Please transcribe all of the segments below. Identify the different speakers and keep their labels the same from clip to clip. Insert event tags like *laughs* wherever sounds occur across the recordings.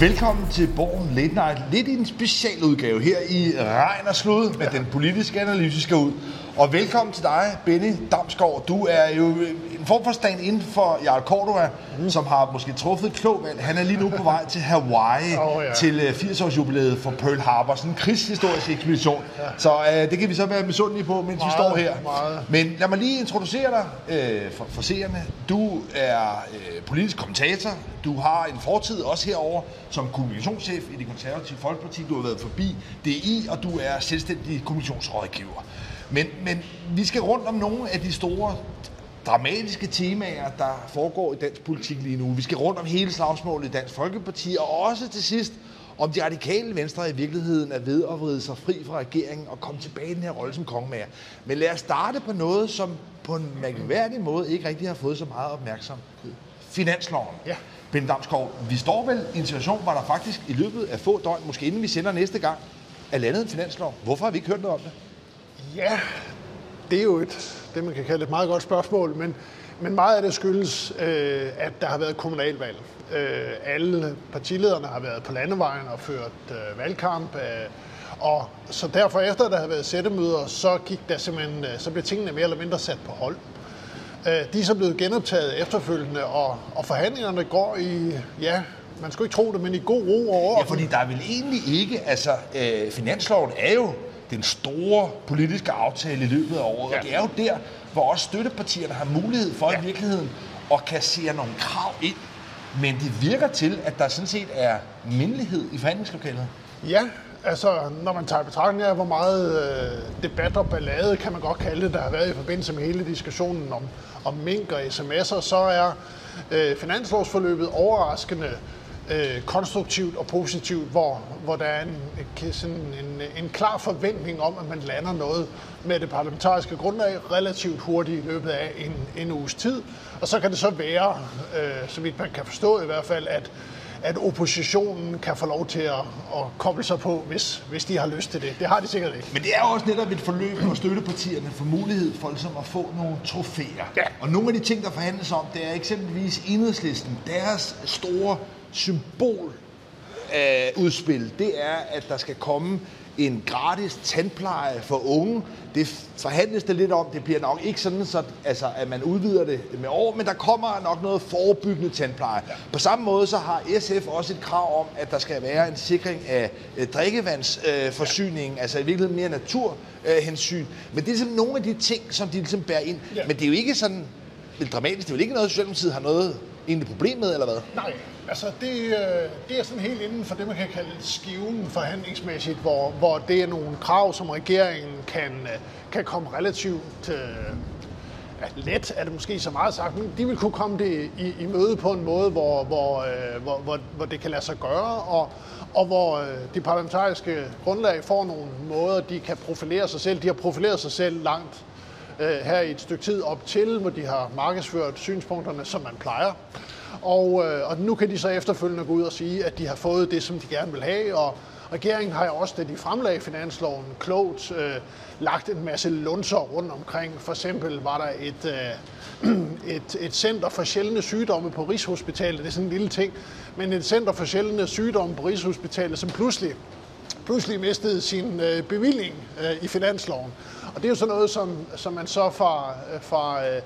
Speaker 1: Velkommen til Borgen Late Night. Lidt i en specialudgave her i regn og slud, med den politiske analyse skal ud. Og velkommen til dig, Benny Damsgaard. Du er jo en form for stand inden for Jarl Cordova, mm. som har måske truffet et klogt valg. Han er lige nu på vej til Hawaii *laughs* oh, ja. til 80-års øh, jubilæet for Pearl Harbor. Sådan en krigshistorisk ekspedition. Ja. Så øh, det kan vi så være misundelige på, mens meget, vi står her. Meget. Men lad mig lige introducere dig øh, for, for seerne. Du er øh, politisk kommentator. Du har en fortid også herover som kommunikationschef i det konservative Folkeparti. Du har været forbi DI, og du er selvstændig kommunikationsrådgiver. Men, men vi skal rundt om nogle af de store dramatiske temaer, der foregår i dansk politik lige nu. Vi skal rundt om hele slagsmålet i Dansk Folkeparti, og også til sidst om de radikale venstre i virkeligheden er ved at vride sig fri fra regeringen og komme tilbage i den her rolle som kongemager. Men lad os starte på noget, som på en mærkværdig måde ikke rigtig har fået så meget opmærksomhed. Finansloven. Ja. Ben Damsgaard, vi står vel i en situation, hvor der faktisk i løbet af få døgn, måske inden vi sender næste gang, er landet en finanslov. Hvorfor har vi ikke hørt noget om det?
Speaker 2: Ja, det er jo et, det, man kan kalde et meget godt spørgsmål, men, men meget af det skyldes, øh, at der har været kommunalvalg. Øh, alle partilederne har været på landevejen og ført øh, valgkamp, øh, og så derfor efter, der har været sættemøder, så, gik der simpelthen, øh, så blev tingene mere eller mindre sat på hold. Øh, de er så blevet genoptaget efterfølgende, og, og forhandlingerne går i, ja, man skulle ikke tro det, men i god ro og orden.
Speaker 1: Ja, fordi der er vel egentlig ikke, altså øh, finansloven er jo den store politiske aftale i løbet af året. Ja. Og det er jo der, hvor også støttepartierne har mulighed for ja. i virkeligheden at kassere nogle krav ind. Men det virker til, at der sådan set er mindelighed i forhandlingslokalet.
Speaker 2: Ja, altså når man tager betragtning af, hvor meget øh, debat og ballade, kan man godt kalde det, der har været i forbindelse med hele diskussionen om, om mink og sms'er, så er øh, finanslovsforløbet overraskende øh, konstruktivt og positivt, hvor, hvor der er en, sådan en, en klar forventning om, at man lander noget med det parlamentariske grundlag relativt hurtigt i løbet af en, en uges tid. Og så kan det så være, øh, så vidt man kan forstå i hvert fald, at at oppositionen kan få lov til at, at koble sig på, hvis, hvis de har lyst til det. Det har de sikkert ikke.
Speaker 1: Men det er også netop et forløb, hvor støttepartierne får mulighed for ligesom at få nogle trofæer. Ja. Og nogle af de ting, der forhandles om, det er eksempelvis enhedslisten, deres store symbol af udspil, det er, at der skal komme en gratis tandpleje for unge. Det forhandles det lidt om. Det bliver nok ikke sådan, så, altså, at man udvider det med år, men der kommer nok noget forebyggende tandpleje. Ja. På samme måde så har SF også et krav om, at der skal være en sikring af øh, drikkevandsforsyning, øh, ja. altså i virkeligheden mere naturhensyn. Øh, men det er ligesom nogle af de ting, som de ligesom bærer ind. Ja. Men det er jo ikke sådan dramatisk. Det er jo ikke noget, Socialdemokratiet har noget egentlig problem med, eller hvad?
Speaker 2: Nej, altså det, øh, det er sådan helt inden for det, man kan kalde skiven forhandlingsmæssigt, hvor, hvor det er nogle krav, som regeringen kan, øh, kan komme relativt øh, let, er det måske så meget sagt, men de vil kunne komme det i, i møde på en måde, hvor, hvor, øh, hvor, hvor, hvor det kan lade sig gøre, og, og hvor øh, de parlamentariske grundlag får nogle måder, de kan profilere sig selv. De har profileret sig selv langt øh, her i et stykke tid op til, hvor de har markedsført synspunkterne, som man plejer. Og, øh, og nu kan de så efterfølgende gå ud og sige, at de har fået det, som de gerne vil have, og regeringen har jo også, da de fremlagde finansloven, klogt øh, lagt en masse lunser rundt omkring. For eksempel var der et, øh, *clears throat* et, et center for sjældne sygdomme på Rigshospitalet, det er sådan en lille ting, men et center for sjældne sygdomme på Rigshospitalet, som pludselig pludselig mistede sin øh, bevilling øh, i finansloven. Og det er jo sådan noget, som, som man så fra, øh, fra, øh,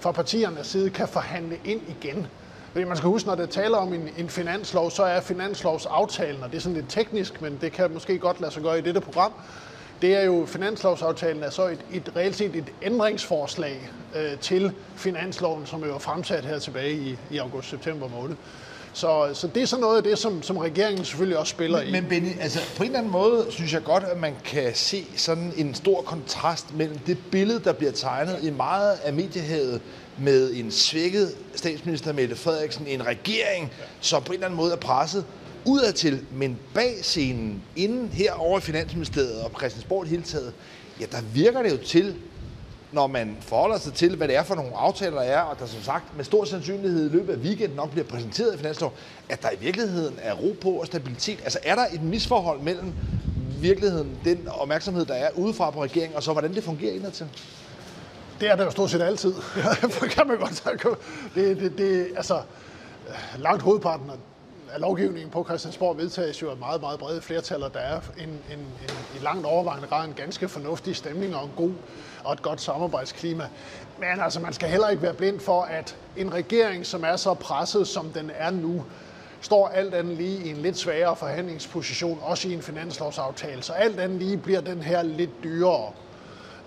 Speaker 2: fra partiernes side kan forhandle ind igen. Fordi man skal huske, når det taler om en, en finanslov, så er finanslovsaftalen, og det er sådan lidt teknisk, men det kan måske godt lade sig gøre i dette program, det er jo, finanslovsaftalen er så et, et reelt set et ændringsforslag øh, til finansloven, som jo var fremsat her tilbage i, i august-september måned. Så, så det er sådan noget af det, som, som regeringen selvfølgelig også spiller
Speaker 1: men,
Speaker 2: i.
Speaker 1: Men Benny, altså på en eller anden måde synes jeg godt, at man kan se sådan en stor kontrast mellem det billede, der bliver tegnet i meget af mediehavet med en svækket statsminister Mette Frederiksen, en regering, som på en eller anden måde er presset udadtil, men bag scenen, inden her over i Finansministeriet og Christiansborg hele taget, ja, der virker det jo til, når man forholder sig til, hvad det er for nogle aftaler, der er, og der som sagt med stor sandsynlighed i løbet af weekenden nok bliver præsenteret i finanslov, at der i virkeligheden er ro på og stabilitet. Altså er der et misforhold mellem virkeligheden, den opmærksomhed, der er udefra på regeringen, og så hvordan det fungerer indadtil?
Speaker 2: Det er der jo stort set altid. *laughs* kan man godt sige. Det, det, det, altså, langt hovedparten af lovgivningen på Christiansborg vedtages jo af meget, meget brede flertal, og der er en, en, en, i langt overvejende grad en ganske fornuftig stemning og en god og et godt samarbejdsklima. Men altså, man skal heller ikke være blind for, at en regering, som er så presset, som den er nu, står alt andet lige i en lidt svagere forhandlingsposition, også i en finanslovsaftale. Så alt andet lige bliver den her lidt dyrere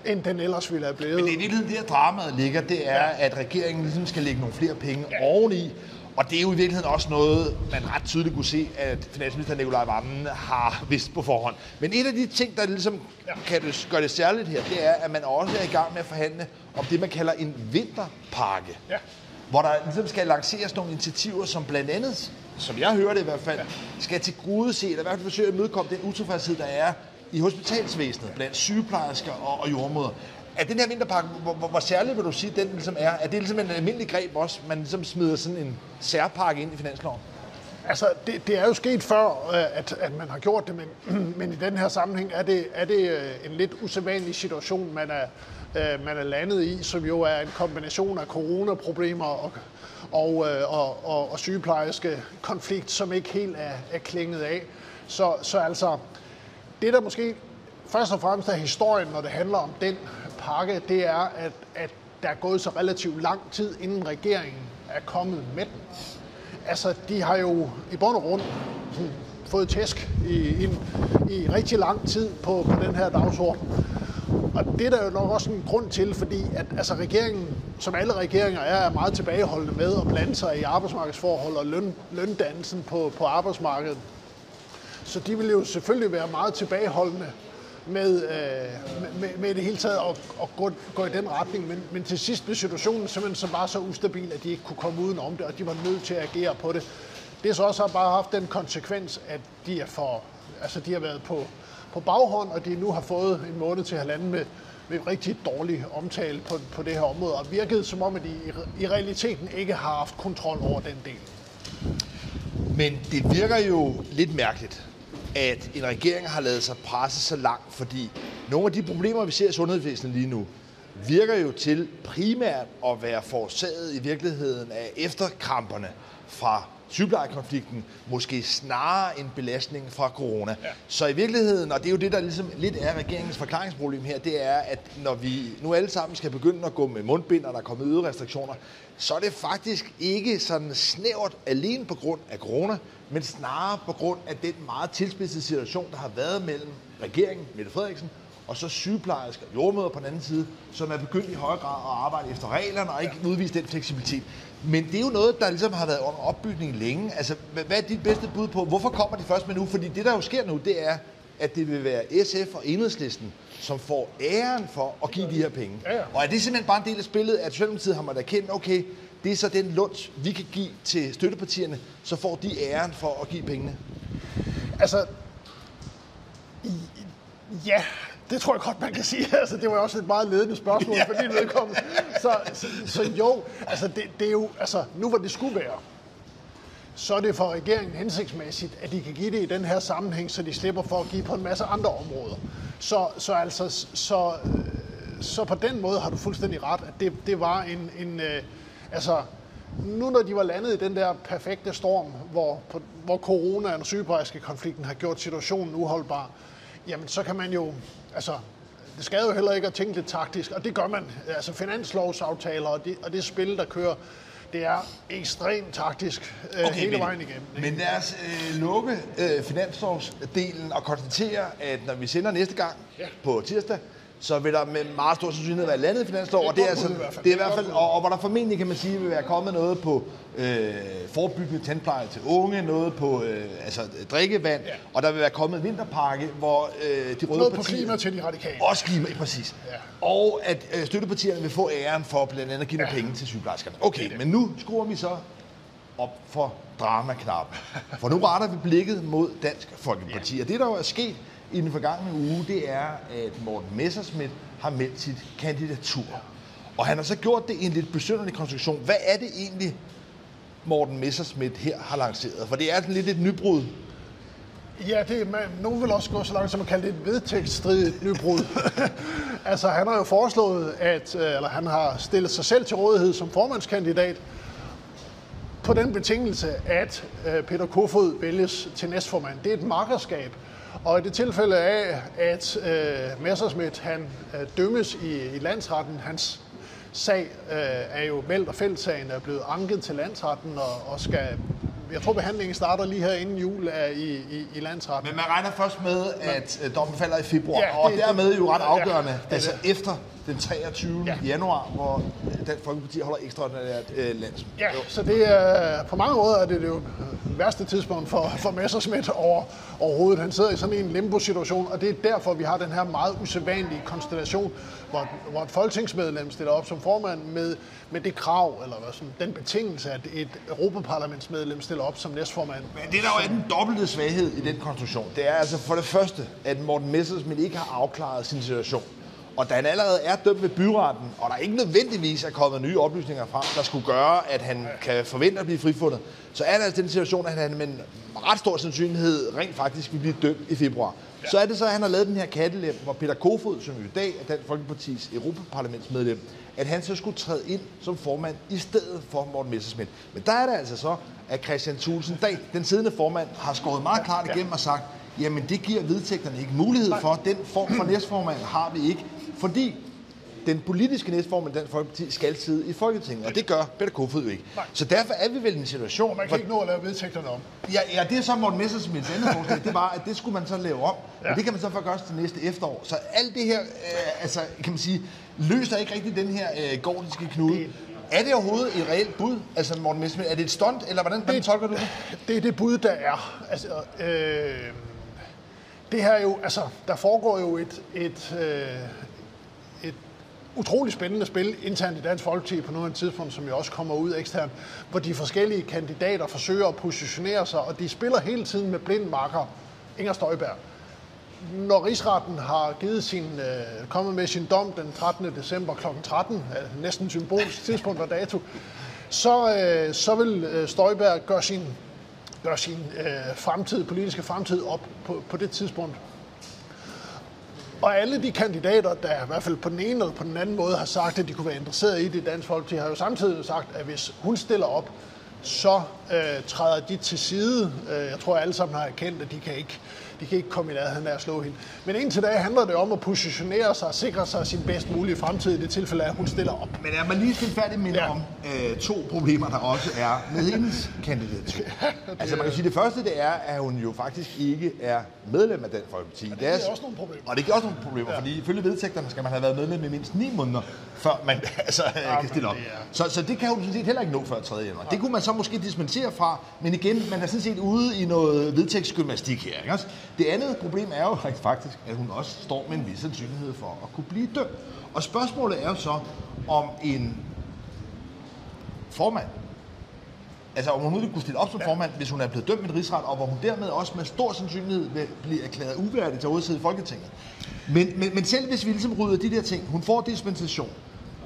Speaker 2: end den ellers ville have blevet.
Speaker 1: Men det er virkelig der dramaet ligger, det er, ja. at regeringen ligesom skal lægge nogle flere penge ja. oveni, og det er jo i virkeligheden også noget, man ret tydeligt kunne se, at finansminister Nikolaj Vammen har vidst på forhånd. Men en af de ting, der ligesom kan det, gøre det særligt her, det er, at man også er i gang med at forhandle om det, man kalder en vinterpakke. Ja. Hvor der ligesom skal lanceres nogle initiativer, som blandt andet, som jeg hører det i hvert fald, ja. skal til gode se, eller i hvert fald forsøge at imødekomme den utilfredshed, der er i hospitalsvæsenet blandt sygeplejersker og, og jordmøder. Er den her vinterpakke, hvor, hvor, hvor særligt vil du sige, den ligesom er? Er det ligesom en almindelig greb også, man ligesom smider sådan en særpakke ind i finansloven?
Speaker 2: Altså, det, det er jo sket før, øh, at, at man har gjort det, men, *clears throat* men i den her sammenhæng er det, er det øh, en lidt usædvanlig situation, man er, øh, man er landet i, som jo er en kombination af coronaproblemer og, og, og, og, og sygeplejerske konflikt, som ikke helt er, er klinget af. Så, så altså, det der måske først og fremmest er historien, når det handler om den pakke, det er, at, at der er gået så relativt lang tid, inden regeringen er kommet med den. Altså, de har jo i bund og grund fået tæsk i, i, i rigtig lang tid på, på den her dagsorden. Og det er der jo nok også en grund til, fordi at altså, regeringen, som alle regeringer er, er meget tilbageholdende med at blande sig i arbejdsmarkedsforhold og løn, løndannelsen på, på arbejdsmarkedet. Så de vil jo selvfølgelig være meget tilbageholdende med, øh, med, med det hele taget at, at gå, gå i den retning. Men, men til sidst blev situationen simpelthen så bare så ustabil, at de ikke kunne komme uden om det, og de var nødt til at agere på det. Det så også har bare haft den konsekvens, at de, er for, altså de har været på, på baghånd, og de nu har fået en måned til halvanden med, med rigtig dårlig omtale på, på det her område, og virkede som om, at de i, i realiteten ikke har haft kontrol over den del.
Speaker 1: Men det virker jo lidt mærkeligt, at en regering har lavet sig presse så langt, fordi nogle af de problemer, vi ser i sundhedsvæsenet lige nu, virker jo til primært at være forårsaget i virkeligheden af efterkramperne fra sygeplejekonflikten, måske snarere en belastning fra corona. Ja. Så i virkeligheden, og det er jo det, der ligesom lidt er regeringens forklaringsproblem her, det er, at når vi nu alle sammen skal begynde at gå med mundbind, og der er kommet øget restriktioner, så er det faktisk ikke sådan snævert alene på grund af corona, men snarere på grund af den meget tilspidsede situation, der har været mellem regeringen, Mette Frederiksen, og så sygeplejersker og jordmøder på den anden side, som er begyndt i højere grad at arbejde efter reglerne og ikke udvise den fleksibilitet. Men det er jo noget, der ligesom har været under opbygning længe. Altså, hvad er dit bedste bud på, hvorfor kommer de først med nu? Fordi det, der jo sker nu, det er, at det vil være SF og Enhedslisten, som får æren for at give de her penge. Ja, ja. Og er det simpelthen bare en del af spillet, at Socialdemokratiet har måttet erkende, okay, det er så den lunds, vi kan give til støttepartierne, så får de æren for at give pengene?
Speaker 2: Altså, ja, det tror jeg godt, man kan sige. *laughs* Altså, det var også et meget ledende spørgsmål ja. for *laughs* din vedkommende. Så, så, så jo, altså, det, det er jo, altså, nu hvor det skulle være, så er det for regeringen hensigtsmæssigt, at de kan give det i den her sammenhæng, så de slipper for at give på en masse andre områder. Så, så altså, så, så på den måde har du fuldstændig ret, at det, det var en, en øh, altså, nu når de var landet i den der perfekte storm, hvor, på, hvor corona og sygeplejerske konflikten har gjort situationen uholdbar, jamen så kan man jo, altså det skal jo heller ikke at tænke lidt taktisk, og det gør man. Altså finanslovsaftaler og det, og det spil, der kører, det er ekstremt taktisk øh, okay, hele men, vejen igennem.
Speaker 1: Ikke? Men lad os øh, lukke øh, finanslovsdelen og konstatere, at når vi sender næste gang ja. på tirsdag, så vil der med meget stor sandsynlighed være landet finanslov, og det er, altså, det er i hvert fald, og, og hvor der formentlig, kan man sige, vil være kommet noget på øh, forebyggende tandpleje til unge, noget på øh, altså, drikkevand, ja. og der vil være kommet en vinterpakke, hvor øh, de røde
Speaker 2: noget
Speaker 1: partier...
Speaker 2: på klima til de radikale.
Speaker 1: Også klima, præcis. Ja. Og at øh, støttepartierne vil få æren for blandt andet at give ja. penge til sygeplejerskerne. Okay, det men nu skruer vi så op for dramaknappen. For nu retter vi blikket mod Dansk Folkeparti. Ja. Og det, der jo er sket i den forgangne uge, det er, at Morten Messersmith har meldt sit kandidatur. Og han har så gjort det i en lidt besynderlig konstruktion. Hvad er det egentlig, Morten Messersmith her har lanceret? For det er sådan lidt et nybrud.
Speaker 2: Ja, det, man, nogen vil også gå så langt som at kalde det et vedtægtsstridigt nybrud. *laughs* altså, han har jo foreslået, at eller han har stillet sig selv til rådighed som formandskandidat, på den betingelse, at øh, Peter Kofod vælges til næstformand. Det er et markerskab. Og i det tilfælde af, at øh, Messerschmidt han øh, dømmes i, i landsretten, hans sag øh, er jo meldt, og fællessagen er blevet anket til landsretten og, og skal jeg tror, behandlingen starter lige her inden jul er i, i, i landsretten.
Speaker 1: Men man regner først med, at Men, dommen falder i februar, ja, det, og dermed jo ret afgørende, ja, det, altså det. efter den 23. Ja. januar, hvor Dansk Folkeparti holder ekstraordinært øh, lands.
Speaker 2: Ja, jo. så det er, på mange måder er det det jo værste tidspunkt for, for Messersmith over, overhovedet. Han sidder i sådan en limbo-situation, og det er derfor, vi har den her meget usædvanlige konstellation, hvor, hvor et folketingsmedlem stiller op som formand med, med det krav, eller hvad, sådan, den betingelse, at et europaparlamentsmedlem stiller op som næstformand.
Speaker 1: Men det, der jo er den dobbelte svaghed i den konstruktion, det er altså for det første, at Morten Messersmith ikke har afklaret sin situation. Og da han allerede er dømt ved byretten, og der ikke nødvendigvis er kommet nye oplysninger frem, der skulle gøre, at han kan forvente at blive frifundet, så er der altså den situation, at han med en ret stor sandsynlighed rent faktisk vil blive dømt i februar. Ja. Så er det så, at han har lavet den her kattelem, hvor Peter Kofod, som i dag er Dansk Folkepartis Europaparlamentsmedlem, at han så skulle træde ind som formand i stedet for Morten Messerschmidt. Men der er det altså så, at Christian Thulsen Dahl, den siddende formand, har skåret meget klart igennem og sagt, jamen det giver vedtægterne ikke mulighed for. Den form for næstformand har vi ikke, fordi den politiske næstformand Dansk Folkeparti skal sidde i Folketinget, og det gør Peter Kofod ikke. Nej. Så derfor er vi vel i en situation... Og
Speaker 2: man kan ikke nå at lave vedtægterne om.
Speaker 1: Ja, ja det er så Morten Messersmiths andet forslag, det var, at det skulle man så lave om, ja. og det kan man så få gøre til næste efterår. Så alt det her, øh, altså, kan man sige, løser ikke rigtig den her øh, gordiske knude. Det, er det overhovedet et reelt bud, altså Morten Messerschmidt? Er det et stunt, eller hvordan, hvordan tolker du det?
Speaker 2: Det er det bud, der er. Altså, øh, det her jo, altså, der foregår jo et, et, øh, et utrolig spændende spil internt i Dansk Folkeparti på nogle tidspunkt, som jo også kommer ud eksternt, hvor de forskellige kandidater forsøger at positionere sig, og de spiller hele tiden med blind marker. Inger Støjberg. Når rigsretten har givet sin, øh, kommet med sin dom den 13. december kl. 13, øh, næsten symbolisk tidspunkt og dato, så, øh, så vil øh, Støjberg gøre sin gør sin øh, fremtid, politiske fremtid op på, på det tidspunkt. Og alle de kandidater, der i hvert fald på den ene eller på den anden måde har sagt, at de kunne være interesseret i det danske folk, de har jo samtidig sagt, at hvis hun stiller op, så øh, træder de til side. Øh, jeg tror, at alle sammen har erkendt, at de kan ikke de kan ikke komme i nærheden af at slå hende. Men indtil da handler det om at positionere sig og sikre sig sin bedst mulige fremtid i det tilfælde, at hun stiller op.
Speaker 1: Men er man lige færdig med ja. om øh, to problemer, der også er med hendes kandidat? Ja, altså man kan sige, det første det er, at hun jo faktisk ikke er medlem af den Folkeparti.
Speaker 2: Og det er også nogle problemer.
Speaker 1: Og det er også nogle problemer, ja. fordi ifølge vedtægterne skal man have været medlem i mindst 9 måneder, før man *laughs* altså, ja, kan stille op. Er... Så, så det kan hun sådan set heller ikke nå før 3. januar. Ja. Det kunne man så måske dispensere fra, men igen, man er sådan set ude i noget vedtægtsgymnastik her. Ikke? Det andet problem er jo *laughs* faktisk, at hun også står med en vis sandsynlighed for at kunne blive dømt. Og spørgsmålet er jo så, om en formand, altså om hun nu kunne stille op som formand, hvis hun er blevet dømt med en rigsret, og hvor hun dermed også med stor sandsynlighed vil blive erklæret uværdig til at i Folketinget. Men, men, men selv hvis vi ligesom rydder de der ting, hun får dispensation,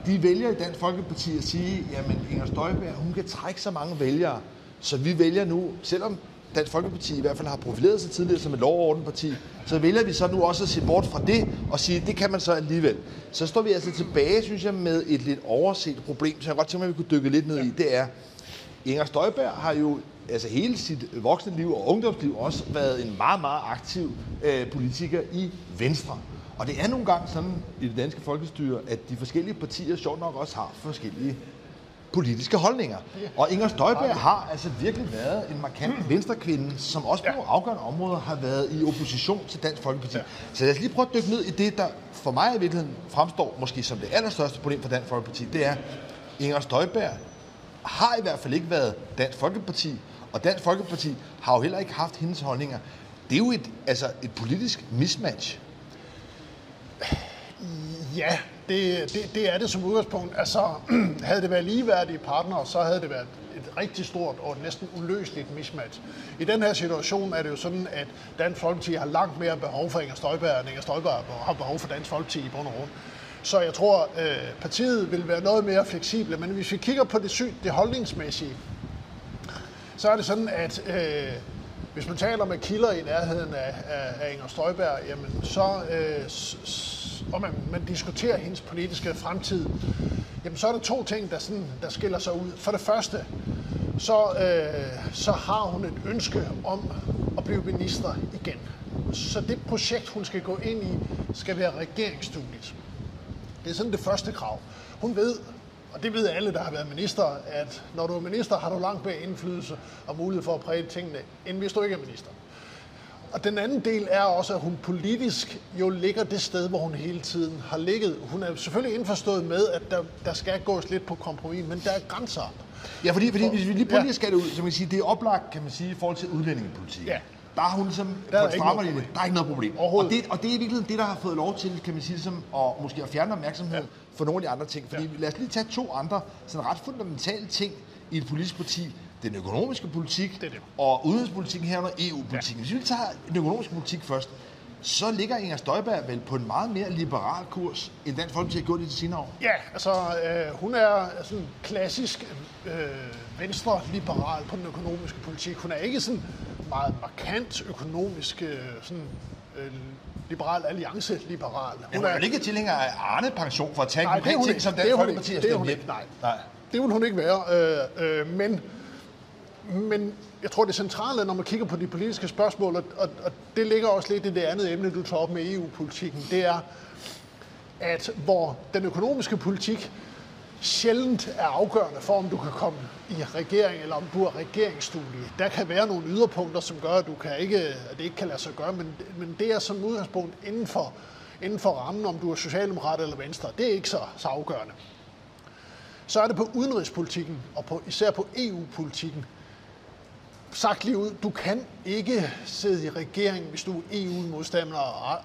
Speaker 1: de vælger i Dansk Folkeparti at sige, jamen Inger Støjberg, hun kan trække så mange vælgere, så vi vælger nu, selvom Dansk Folkeparti i hvert fald har profileret sig tidligere som et lov- parti, så vælger vi så nu også at se bort fra det og sige, at det kan man så alligevel. Så står vi altså tilbage, synes jeg, med et lidt overset problem, så jeg godt tænke mig, at vi kunne dykke lidt ned i. Det er, Inger Støjberg har jo altså hele sit voksne liv og ungdomsliv også været en meget, meget aktiv øh, politiker i Venstre. Og det er nogle gange sådan i det danske folkestyre, at de forskellige partier sjovt nok også har forskellige politiske holdninger. Og Inger Støjberg har altså virkelig været en markant venstrekvinde, som også på nogle afgørende områder har været i opposition til Dansk Folkeparti. Så lad os lige prøve at dykke ned i det, der for mig i virkeligheden fremstår måske som det allerstørste problem for Dansk Folkeparti. Det er, Inger Støjberg har i hvert fald ikke været Dansk Folkeparti, og Dansk Folkeparti har jo heller ikke haft hendes holdninger. Det er jo et, altså et politisk mismatch.
Speaker 2: Ja, det, det, det er det som udgangspunkt. Altså, *clears throat* havde det været ligeværdige partnere, så havde det været et rigtig stort og næsten uløseligt mismatch. I den her situation er det jo sådan, at Dansk Folkeparti har langt mere behov for Inger Støjberg, end Inger Støjberg har behov for Dansk Folkeparti i bund og grund. Så jeg tror, øh, partiet vil være noget mere fleksible. Men hvis vi kigger på det, syg, det holdningsmæssige, så er det sådan, at øh, hvis man taler med kilder i nærheden af, af, af Inger Støjberg, jamen så, øh, og man, man diskuterer hendes politiske fremtid, jamen så er der to ting, der, sådan, der skiller sig ud. For det første, så, øh, så har hun et ønske om at blive minister igen. Så det projekt, hun skal gå ind i, skal være regeringsstudiet. Det er sådan det første krav. Hun ved, og det ved alle, der har været minister, at når du er minister, har du langt mere indflydelse og mulighed for at præge tingene, end hvis du ikke er minister. Og den anden del er også, at hun politisk jo ligger det sted, hvor hun hele tiden har ligget. Hun er selvfølgelig indforstået med, at der, der skal gås lidt på kompromis, men der er grænser.
Speaker 1: Ja, fordi, fordi hvis vi lige prøver ja. skære det ud, så man kan sige, det er oplagt, kan man sige, i forhold til udlændingepolitik.
Speaker 2: Ja.
Speaker 1: Der har hun ligesom
Speaker 2: Der er
Speaker 1: på
Speaker 2: der ikke
Speaker 1: strammer
Speaker 2: noget
Speaker 1: linje. Der er ikke noget problem. Og det, og det er i virkeligheden det, der har fået lov til, kan man sige, ligesom, at måske at fjerne opmærksomhed ja. for nogle af de andre ting. Fordi ja. lad os lige tage to andre sådan ret fundamentale ting i et politisk parti. Den økonomiske politik
Speaker 2: Det er det.
Speaker 1: og udenrigspolitikken herunder EU-politikken. Ja. Hvis vi tager den økonomiske politik først, så ligger Inger Støjberg vel på en meget mere liberal kurs, end Dansk Folkeparti har gjort i de senere år.
Speaker 2: Ja, altså øh, hun er sådan klassisk øh, venstre-liberal på den økonomiske politik. Hun er ikke sådan meget markant økonomisk øh, sådan, øh, liberal alliance-liberal.
Speaker 1: Hun er jo ikke tilhænger af Arne pension for at tage
Speaker 2: Nej, det er hun
Speaker 1: ting,
Speaker 2: ikke.
Speaker 1: som
Speaker 2: er
Speaker 1: Dansk
Speaker 2: hun
Speaker 1: Folkeparti har
Speaker 2: er
Speaker 1: stemt
Speaker 2: hun
Speaker 1: hjem.
Speaker 2: Nej.
Speaker 1: Nej.
Speaker 2: Det vil hun ikke være, øh, øh, men, men jeg tror, det centrale, når man kigger på de politiske spørgsmål, og, og, og det ligger også lidt i det andet emne, du tager op med EU-politikken, det er, at hvor den økonomiske politik sjældent er afgørende for, om du kan komme i regering, eller om du er regeringsduelig. Der kan være nogle yderpunkter, som gør, at, du kan ikke, at det ikke kan lade sig gøre, men, men det er som udgangspunkt inden for, inden for rammen, om du er socialdemokrat eller venstre. Det er ikke så, så afgørende. Så er det på udenrigspolitikken, og på, især på EU-politikken, sagt lige ud, du kan ikke sidde i regering, hvis du er EU-modstander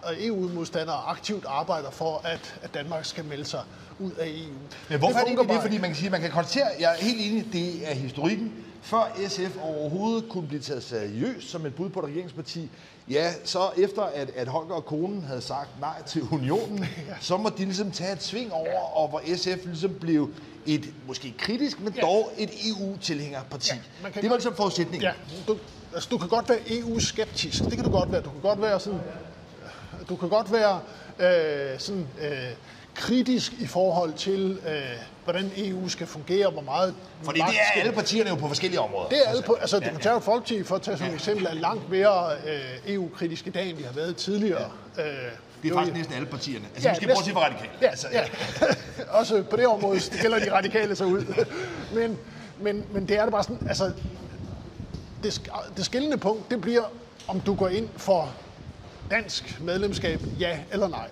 Speaker 2: og EU-modstander og aktivt arbejder for, at, at Danmark skal melde sig ud af EU.
Speaker 1: Men hvorfor er det egentlig det?
Speaker 2: bare
Speaker 1: Fordi man kan sige, man kan konstatere, jeg er helt enig, det er historikken. Før SF overhovedet kunne blive taget seriøst som et bud på et regeringsparti, ja, så efter at, at Holger og konen havde sagt nej til unionen, *laughs* så må de ligesom tage et sving over, og hvor SF ligesom blev et, måske kritisk, men
Speaker 2: Ja.
Speaker 1: dog et EU-tilhængerparti.
Speaker 2: kan
Speaker 1: det var
Speaker 2: godt-
Speaker 1: ligesom forudsætningen.
Speaker 2: Ja, du, altså, du kan godt være EU-skeptisk. Det kan du godt være. Du kan godt være sådan... Du kan godt være øh, sådan, øh, kritisk i forhold til, øh, hvordan EU skal fungere, hvor meget...
Speaker 1: Fordi det er
Speaker 2: skal-
Speaker 1: alle partierne jo på forskellige områder.
Speaker 2: Det er alle på, altså det konservative folkeparti, for at tage som et eksempel, er langt mere øh, EU-kritisk i dag, end de har været tidligere. Øh,
Speaker 1: Det er faktisk næsten alle partierne. Altså, ja, måske
Speaker 2: næsten.
Speaker 1: bortset fra radikale.
Speaker 2: Ja,
Speaker 1: altså,
Speaker 2: ja. *laughs* Også på det område skiller de radikale sig ud. *laughs* Men, men, men det er det bare sådan, altså, det, det skillende punkt, det bliver, om du går ind for dansk medlemskab, ja eller nej.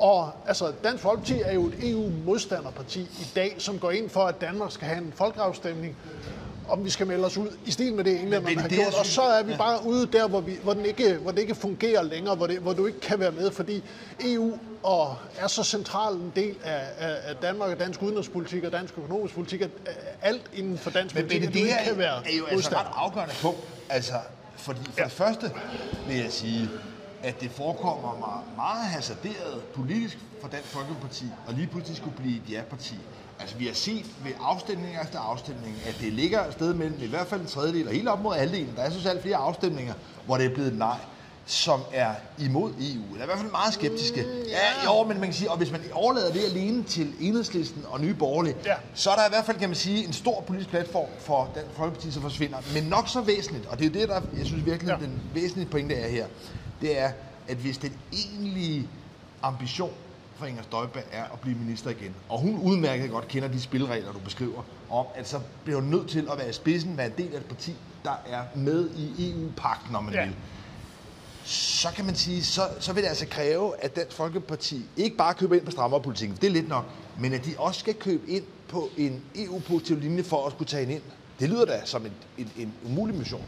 Speaker 2: Og altså, Dansk Folkeparti er jo et EU-modstanderparti i dag, som går ind for, at Danmark skal have en folkeafstemning, om vi skal melde os ud, i stil med det,
Speaker 1: Men
Speaker 2: englænderne
Speaker 1: det
Speaker 2: har gjort.
Speaker 1: det, jeg
Speaker 2: Og så er vi
Speaker 1: ja.
Speaker 2: bare ude der, hvor, vi, hvor, den ikke, hvor det ikke fungerer længere, hvor, det, hvor du ikke kan være med, fordi EU og er så central en del af, af, Danmark og dansk udenrigspolitik og dansk økonomisk politik, at alt inden for dansk
Speaker 1: Men
Speaker 2: politik, at du
Speaker 1: det
Speaker 2: ikke kan være
Speaker 1: er jo altså
Speaker 2: modstander.
Speaker 1: ret afgørende punkt. Altså, fordi for ja. det første vil jeg sige, at det forekommer mig meget hasarderet politisk for Dansk Folkeparti, og lige pludselig skulle blive et ja-parti. Altså, vi har set ved afstemning efter afstemning, at det ligger et sted mellem i hvert fald en tredjedel og helt op mod halvdelen. Der er så selv flere afstemninger, hvor det er blevet et nej som er imod EU, eller i hvert fald meget skeptiske. Ja, jo, men man kan sige, og hvis man overlader det alene til Enhedslisten og Nye Borgerlige,
Speaker 2: Ja.
Speaker 1: så er der i hvert fald, kan man sige, en stor politisk platform for Dansk Folkeparti, som forsvinder. Men nok så væsentligt, og det er det, der, jeg synes virkelig,
Speaker 2: ja.
Speaker 1: den væsentlige pointe er her, det er, at hvis den egentlige ambition for Inger Støjberg er at blive minister igen, og hun udmærket godt kender de spilregler, du beskriver, om at så bliver hun nødt til at være i spidsen, være en del af et parti, der er med i EU-pakten, om man
Speaker 2: Ja.
Speaker 1: vil så kan man sige, så, så vil det altså kræve, at Dansk Folkeparti ikke bare køber ind på strammerpolitikken, det er lidt nok, men at de også skal købe ind på en EU-positiv linje for at skulle tage hende ind. Det lyder da som en, en, en umulig mission.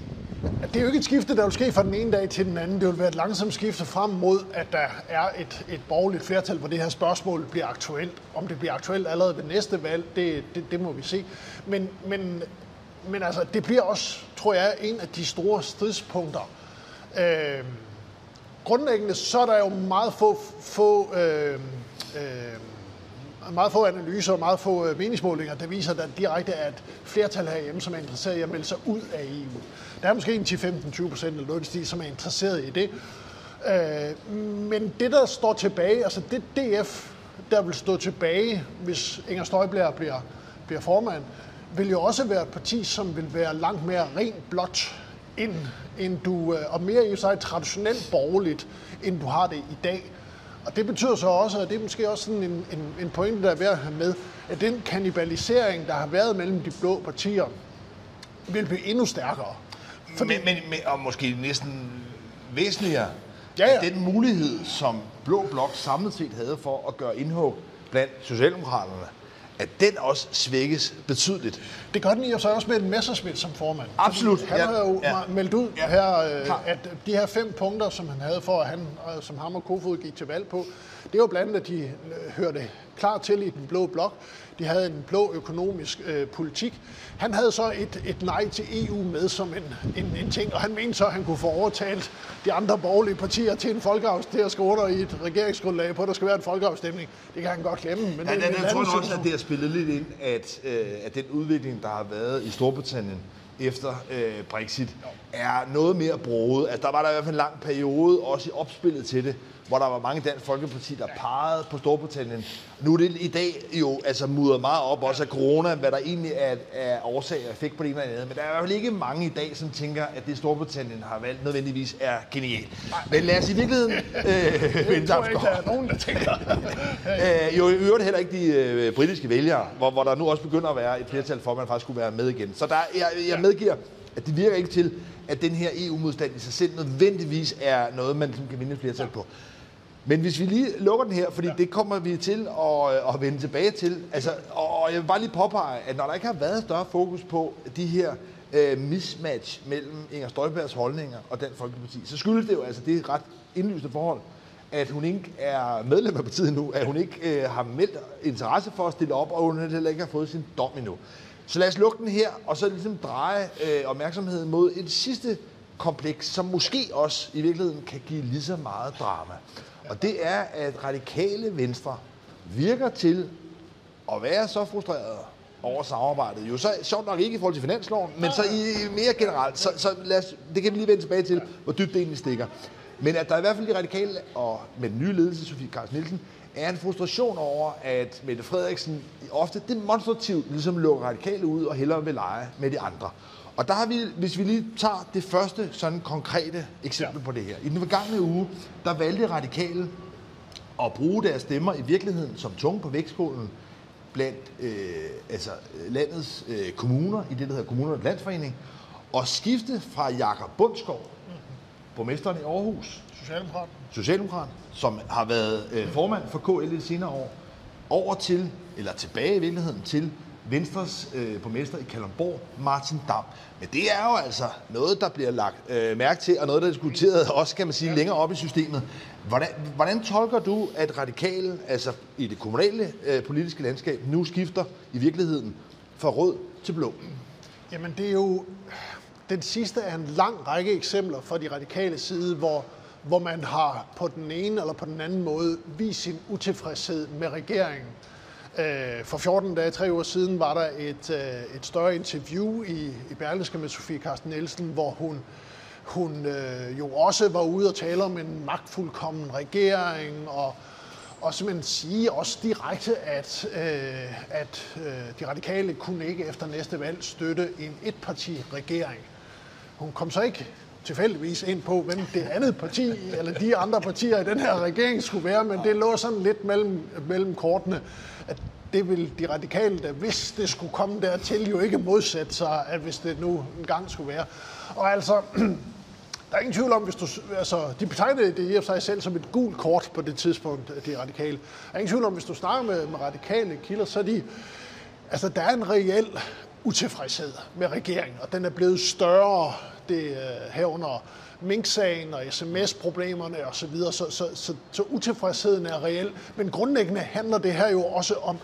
Speaker 2: Det er jo ikke et skifte, der vil ske fra den ene dag til den anden. Det vil være et langsomt skifte frem mod, at der er et, et borgerligt flertal, hvor det her spørgsmål bliver aktuelt. Om det bliver aktuelt allerede ved næste valg, det, det, det må vi se. Men, men, men altså, det bliver også, tror jeg, en af de store stridspunkter. Øh, grundlæggende så er der jo meget få, få øh, øh, meget få analyser og meget få øh, meningsmålinger, der viser der direkte, at flertal herhjemme, som er interesseret i at melde sig ud af EU. Der er måske en 10-15-20 procent eller noget, som er interesseret i det. Øh, men det, der står tilbage, altså det DF, der vil stå tilbage, hvis Inger Støjberg bliver, bliver formand, vil jo også være et parti, som vil være langt mere rent blot, end, end du, øh, og mere i sig traditionelt borgerligt, end du har det i dag. Og det betyder så også, og det er måske også sådan en, en, en pointe, der er værd at have med, at den kannibalisering, der har været mellem de blå partier, vil blive endnu stærkere.
Speaker 1: Fordi... Men, men, men, og måske næsten væsentligere,
Speaker 2: Ja, ja.
Speaker 1: den mulighed, som Blå Blok samlet set havde for at gøre indhug blandt Socialdemokraterne, at den også svækkes betydeligt.
Speaker 2: Det gør den i og sig også med en Messerschmidt som formand.
Speaker 1: Absolut,
Speaker 2: Han
Speaker 1: ja,
Speaker 2: har jo
Speaker 1: ja.
Speaker 2: meldt ud
Speaker 1: Ja,
Speaker 2: her, øh, at de her fem punkter, som han havde for, at han, øh, som ham og Kofod gik til valg på, det var blandt andet, at de øh, hørte klar til i den blå blok. De havde en blå økonomisk øh, politik. Han havde så et, et nej til EU med som en, en, en ting, og han mente så, at han kunne få overtalt de andre borgerlige partier til en folkeafstemning, at skrive under i et regeringsgrundlag på, at der skal være en folkeafstemning. Det kan han godt glemme. Men
Speaker 1: Ja,
Speaker 2: det
Speaker 1: der,
Speaker 2: er
Speaker 1: der tror jeg også, at det har spillet lidt ind, at, øh, at den udvikling, der har været i Storbritannien efter øh, Brexit, er noget mere broget. Altså, der var der i hvert fald en lang periode, også i opspillet til det, hvor der var mange dansk folkeparti, der pegede på Storbritannien. Nu er det i dag jo altså mudret meget op, også af corona, hvad der egentlig er, er årsag og effekt på det ene eller andet. Men der er i hvert fald ikke mange i dag, som tænker, at det Storbritannien har valgt nødvendigvis er genialt. Men lad os i virkeligheden... *laughs* Øh,
Speaker 2: Det tror jeg ikke, der er nogen, der tænker. *laughs*
Speaker 1: Øh, jo i øvrigt heller ikke de øh, britiske vælgere, hvor, hvor der nu også begynder at være et flertal for, at man faktisk skulle være med igen. Så der, jeg, jeg medgiver, at det virker ikke til, at den her EU-modstand i sig selv nødvendigvis er noget, man ligesom kan vinde et flertal på. Men hvis vi lige lukker den her, fordi ja. det kommer vi til at, at vende tilbage til. Altså, og og jeg vil bare lige påpege, at når der ikke har været større fokus på de her øh, mismatch mellem Inger Støjbergs holdninger og Dansk Folkeparti, så skyldes det jo altså det ret indlysende forhold, at hun ikke er medlem af partiet nu, at hun ikke øh, har meldt interesse for at stille op, og hun heller ikke har fået sin dom endnu. Så lad os lukke den her, og så ligesom dreje øh, opmærksomheden mod et sidste kompleks, som måske også i virkeligheden kan give lige så meget drama. Og det er, at radikale venstre virker til at være så frustreret over samarbejdet. Jo så sjovt nok ikke i forhold til finansloven, men så i mere generelt. Så, så lad os, det kan vi lige vende tilbage til, hvor dybt det egentlig stikker. Men at der i hvert fald de radikale, og med den nye ledelse, Sofie Carsten Nielsen, er en frustration over, at Mette Frederiksen ofte demonstrativt ligesom lukker radikale ud og hellere vil lege med de andre. Og der har vi, hvis vi lige tager det første sådan konkrete eksempel ja. på det her. I den forgangne uge, der valgte radikale at bruge deres stemmer i virkeligheden som tunge på vægtskålen blandt øh, altså, landets øh, kommuner, i det, der hedder Kommunernes Landsforening, og skifte fra Jakob Bundsgaard, borgmesteren i Aarhus,
Speaker 2: Socialdemokrat.
Speaker 1: Socialdemokrat, som har været øh, formand for KL i de senere år, over til, eller tilbage i virkeligheden til Venstres øh, borgmester i Kalundborg, Martin Dam. Men det er jo altså noget, der bliver lagt øh, mærke til, og noget, der er diskuteret også, kan man sige, længere op i systemet. Hvordan, hvordan tolker du, at radikale, altså i det kommunale øh, politiske landskab, nu skifter i virkeligheden fra rød til blå?
Speaker 2: Jamen det er jo den sidste af en lang række eksempler fra de radikale side, hvor, hvor man har på den ene eller på den anden måde vist sin utilfredshed med regeringen. Øh, for 14 dage, tre uger siden, var der et, øh, et større interview i, i Berlingske med Sofie Carsten Nielsen, hvor hun, hun øh, jo også var ude og tale om en magtfuldkommen regering, og, og simpelthen sige også direkte, at, øh, at øh, de radikale kunne ikke efter næste valg støtte en etparti-regering. Hun kom så ikke tilfældigvis ind på, hvem det andet parti, eller de andre partier i den her regering skulle være, men det lå sådan lidt mellem, mellem kortene, at det vil de radikale, der hvis det skulle komme dertil, jo ikke modsætte sig, at hvis det nu engang skulle være. Og altså, *clears throat* der er ingen tvivl om, hvis du, altså, de betegnede det i og for sig selv som et gult kort på det tidspunkt, de radikale. Der er ingen tvivl om, hvis du snakker med, med radikale kilder, så er de, altså, der er en reel utilfredshed med regeringen, og den er blevet større det, øh, herunder Mink-sagen og sms-problemerne osv., så, videre. så, så, så, så utilfredsheden er reel. Men grundlæggende handler det her jo også om,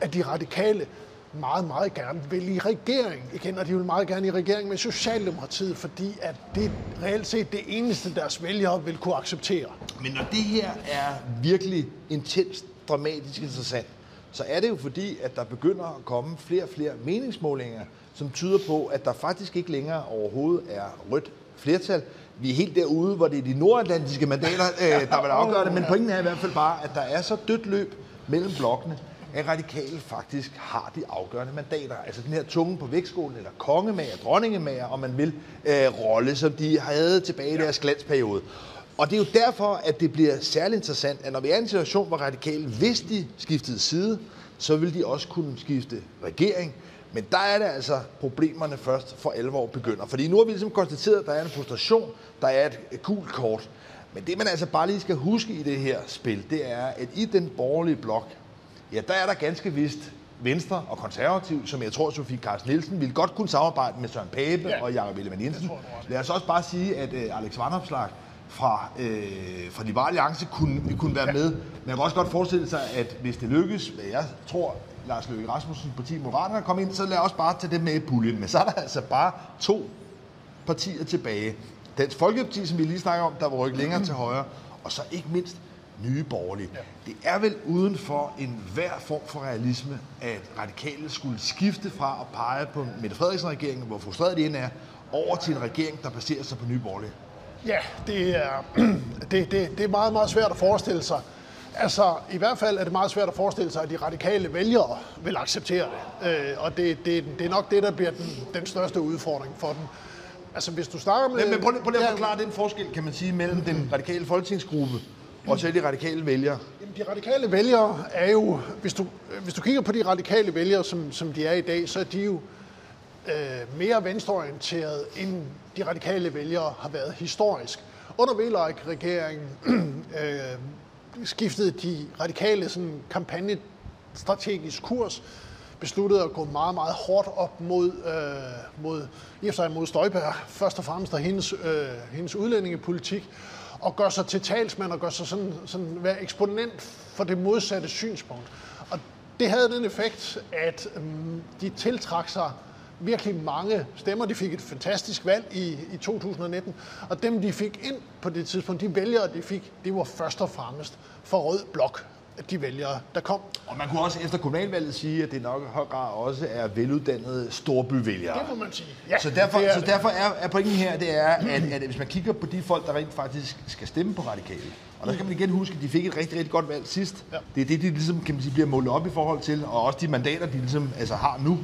Speaker 2: at de radikale meget, meget gerne vil i regering igen, og de vil meget gerne i regering med Socialdemokratiet, fordi at det er reelt set det eneste, deres vælgere vil kunne acceptere.
Speaker 1: Men når det her er virkelig intenst, dramatisk interessant, så er det jo fordi, at der begynder at komme flere og flere meningsmålinger, som tyder på, at der faktisk ikke længere overhovedet er rødt flertal. Vi er helt derude, hvor det er de nordatlantiske mandater, øh, der vil afgøre det, men pointen er i hvert fald bare, at der er så dødt løb mellem blokkene, at radikale faktisk har de afgørende mandater. Altså den her tunge på vægtskålen, eller kongemager, dronningemager, om man vil, øh, rolle, som de havde tilbage i deres glansperiode. Og det er jo derfor, at det bliver særlig interessant, at når vi er i en situation, hvor radikale, hvis de skiftede side, så vil de også kunne skifte regering. Men der er det altså, problemerne først for alvor begynder. Fordi nu har vi ligesom konstateret, at der er en frustration, der er et gult kort. Men det, man altså bare lige skal huske i det her spil, det er, at i den borgerlige blok, ja, der er der ganske vist Venstre og Konservativ, som jeg tror, Sofie Carsten Nielsen ville godt kunne samarbejde med Søren Pape ja. og Jakob Ellemann Jensen. Lad os også bare sige, at uh, Alex Vandopslag fra, øh, fra Liberale Alliance kunne, kunne være med. Men jeg kan også godt forestille sig, at hvis det lykkes, hvad jeg tror, Lars Løkke Rasmussen parti Moderaterne komme ind, så lad os bare tage det med i puljen. Men så er der altså bare to partier tilbage. Dansk Folkeparti, som vi lige snakker om, der var rykket længere til højre, og så ikke mindst nye borgerlige. Ja. Det er vel uden for en hver form for realisme, at radikale skulle skifte fra at pege på Mette Frederiksen-regeringen, hvor frustreret de end er, over til en regering, der baserer sig på nye borgerlige.
Speaker 2: Ja, det er, *clears throat* det, det, det er meget, meget svært at forestille sig. Altså, i hvert fald er det meget svært at forestille sig, at de radikale vælgere vil acceptere det. Øh, og det, det, det er nok det, der bliver den, den største udfordring for dem. Altså, hvis du snakker med...
Speaker 1: Men, men prøv, prøv lige at forklare den forskel, kan man sige, mellem den radikale folketingsgruppe og så de radikale vælgere.
Speaker 2: Jamen, de radikale vælgere er jo... Hvis du, hvis du kigger på de radikale vælgere, som, som de er i dag, så er de jo øh, mere venstreorienteret, end de radikale vælgere har været historisk. Under VLAG-regeringen *clears throat* øh, skiftede de radikale sådan kampagnestrategisk kurs, besluttede at gå meget, meget hårdt op mod, øh, mod, i og sig mod Støjberg, først og fremmest af hendes, øh, hendes udlændingepolitik, og gør sig til talsmand og gør sig sådan, sådan være eksponent for det modsatte synspunkt. Og det havde den effekt, at øh, de tiltrak sig virkelig mange stemmer. De fik et fantastisk valg i, i 2019, og dem, de fik ind på det tidspunkt, de vælgere, de fik, det var først og fremmest for rød blok de vælgere, der kom.
Speaker 1: Og man kunne også efter kommunalvalget sige, at det nok i høj grad også er veluddannede storbyvælgere.
Speaker 2: Det må man sige. Ja,
Speaker 1: så derfor, er, så derfor er, er pointen her, det er, at, at hvis man kigger på de folk, der rent faktisk skal stemme på radikale, og der skal man igen huske, at de fik et rigtig, rigtig godt valg sidst. Ja. Det er det, de ligesom, kan man sige, bliver målt op i forhold til, og også de mandater, de ligesom, altså, har nu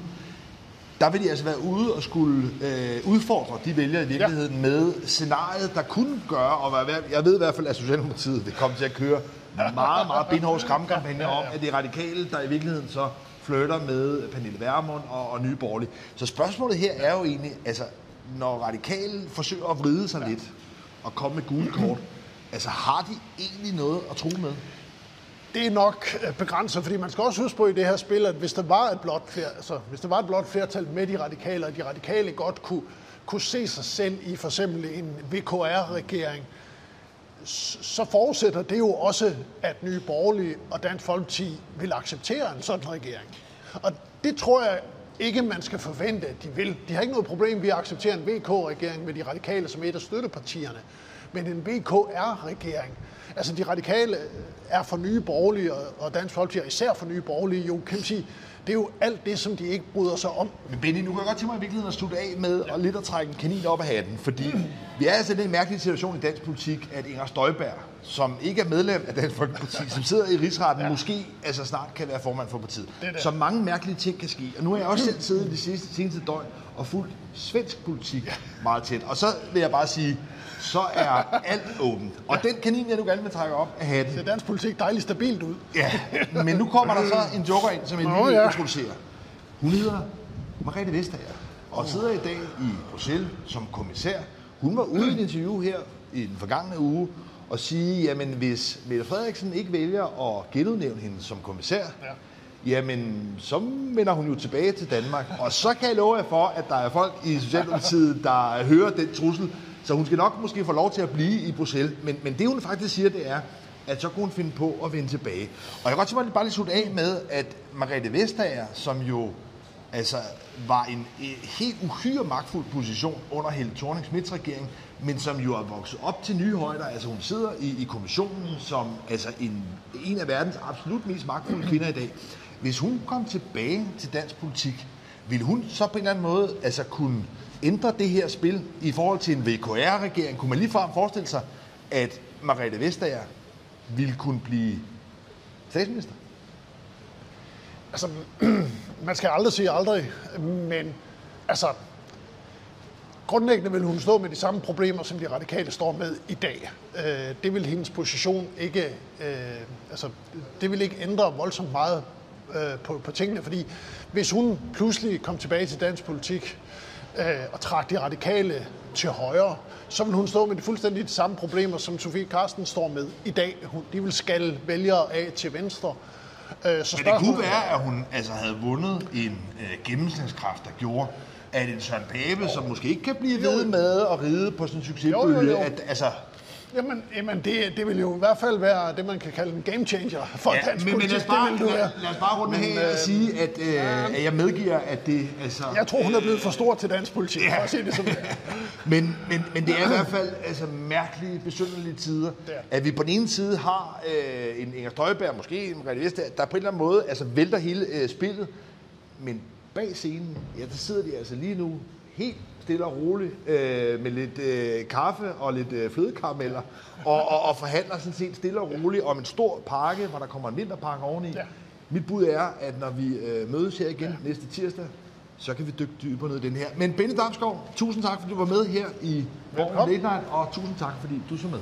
Speaker 1: der vil de altså være ude og skulle øh, udfordre de vælgere i virkeligheden ja. med scenariet, der kunne gøre, og være, jeg ved i hvert fald, at Socialdemokratiet vil komme til at køre meget, meget benhårde skræmmekampagne om, at det er radikale, der i virkeligheden så flytter med Pernille Vermund og, og Nye Borgerlige. Så spørgsmålet her er jo egentlig, altså, når radikale forsøger at vride sig ja. lidt og komme med gule kort, altså har de egentlig noget at tro med?
Speaker 2: Det er nok øh, begrænset, fordi man skal også huske på i det her spil, at hvis der var et blot, flertal, altså, hvis der var et blot flertal med de radikale, og de radikale godt kunne, kunne se sig selv i for eksempel en VKR-regering, så forudsætter det jo også, at Nye Borgerlige og Dansk Folkeparti vil acceptere en sådan regering. Og det tror jeg ikke, man skal forvente, at de vil. De har ikke noget problem ved at acceptere en VK-regering med de radikale som et af støttepartierne. Men en VKR-regering, Altså de radikale er for nye borgerlige, og Dansk Folkeparti er især for nye borgerlige, jo kan man sige, det er jo alt det, som de ikke bryder sig om.
Speaker 1: Men Benny, nu kan jeg godt tænke mig i virkeligheden at slutte af med ja. at lidt at trække en kanin op af hatten, fordi mm. vi er altså i den mærkelige situation i dansk politik, at Inger Støjberg, som ikke er medlem af Dansk Folkeparti, som sidder i rigsretten, ja. måske altså snart kan være formand for partiet. Det det. Så mange mærkelige ting kan ske. Og nu har jeg også selv siddet de sidste seneste døgn og fulgt svensk politik ja. meget tæt. Og så vil jeg bare sige, så er alt åbent. Og den kanin, jeg nu gerne vil trække op af hatten.
Speaker 2: Det dansk politik dejligt stabilt ud.
Speaker 1: Ja, men nu kommer der så en joker ind, som jeg lige vil ja. introducere. Hun hedder Margrethe Vestager, og sidder i dag i Bruxelles som kommissær. Hun var ude i et interview her i den forgangne uge, og sige, jamen hvis Mette Frederiksen ikke vælger at genudnævne hende som kommissær, ja jamen så vender hun jo tilbage til Danmark. Og så kan jeg love jer for, at der er folk i Socialdemokratiet, der hører den trussel, så hun skal nok måske få lov til at blive i Bruxelles. Men, men det hun faktisk siger, det er, at så kunne hun finde på at vende tilbage. Og jeg kan godt tænke mig bare lige slutte af med, at Margrethe Vestager, som jo altså, var en, en helt uhyre magtfuld position under Helle thorning Smiths regering, men som jo er vokset op til nye højder. Altså hun sidder i, i kommissionen som altså en, en af verdens absolut mest magtfulde kvinder i dag. Hvis hun kom tilbage til dansk politik, ville hun så på en eller anden måde altså kunne ændre det her spil i forhold til en VKR-regering? Kunne man ligefrem forestille sig, at Margrethe Vestager ville kunne blive statsminister?
Speaker 2: Altså, *clears throat* man skal aldrig sige aldrig, men altså, grundlæggende vil hun stå med de samme problemer, som de radikale står med i dag. Øh, det vil hendes position ikke, øh, altså, det vil ikke ændre voldsomt meget øh, på, på tingene, fordi hvis hun pludselig kom tilbage til dansk politik øh, og trak de radikale til højre, så vil hun stå med de fuldstændig de samme problemer, som Sofie Karsten står med i dag. Hun, de vil skal vælgere af til venstre.
Speaker 1: Øh, så Men det kunne være, at hun altså havde vundet en øh, gennemsnitskraft, der gjorde, at en Søren Pape, som måske ikke kan blive ved med at ride på sådan en succesbølge, at altså,
Speaker 2: Jamen, jamen det, det vil jo i hvert fald være det, man kan kalde en game changer for ja, dansk
Speaker 1: men,
Speaker 2: politik.
Speaker 1: Men lad os bare, det lad, lad os bare runde men, her og sige, at, øh, ja, at jeg medgiver, at det... Altså,
Speaker 2: jeg tror, hun er blevet for stor til dansk politik, ja. for at sige det som det *laughs*
Speaker 1: men, men, men det er i hvert fald altså, mærkelige, besynderlige tider, ja. at vi på den ene side har øh, en Inger Støjberg, måske en Vestager, der på en eller anden måde altså, vælter hele øh, spillet, men bag scenen, ja, der sidder de altså lige nu helt stille og roligt øh, med lidt øh, kaffe og lidt øh, flødekarameller og, og, og forhandler sådan set stille og roligt om en stor pakke, hvor der kommer en vinterpakke oveni. Ja. Mit bud er, at når vi øh, mødes her igen ja. næste tirsdag, så kan vi dykke dybere ned i den her. Men Benne Damsgaard, tusind tak, fordi du var med her i Borgen Late Night, og tusind tak, fordi du så med.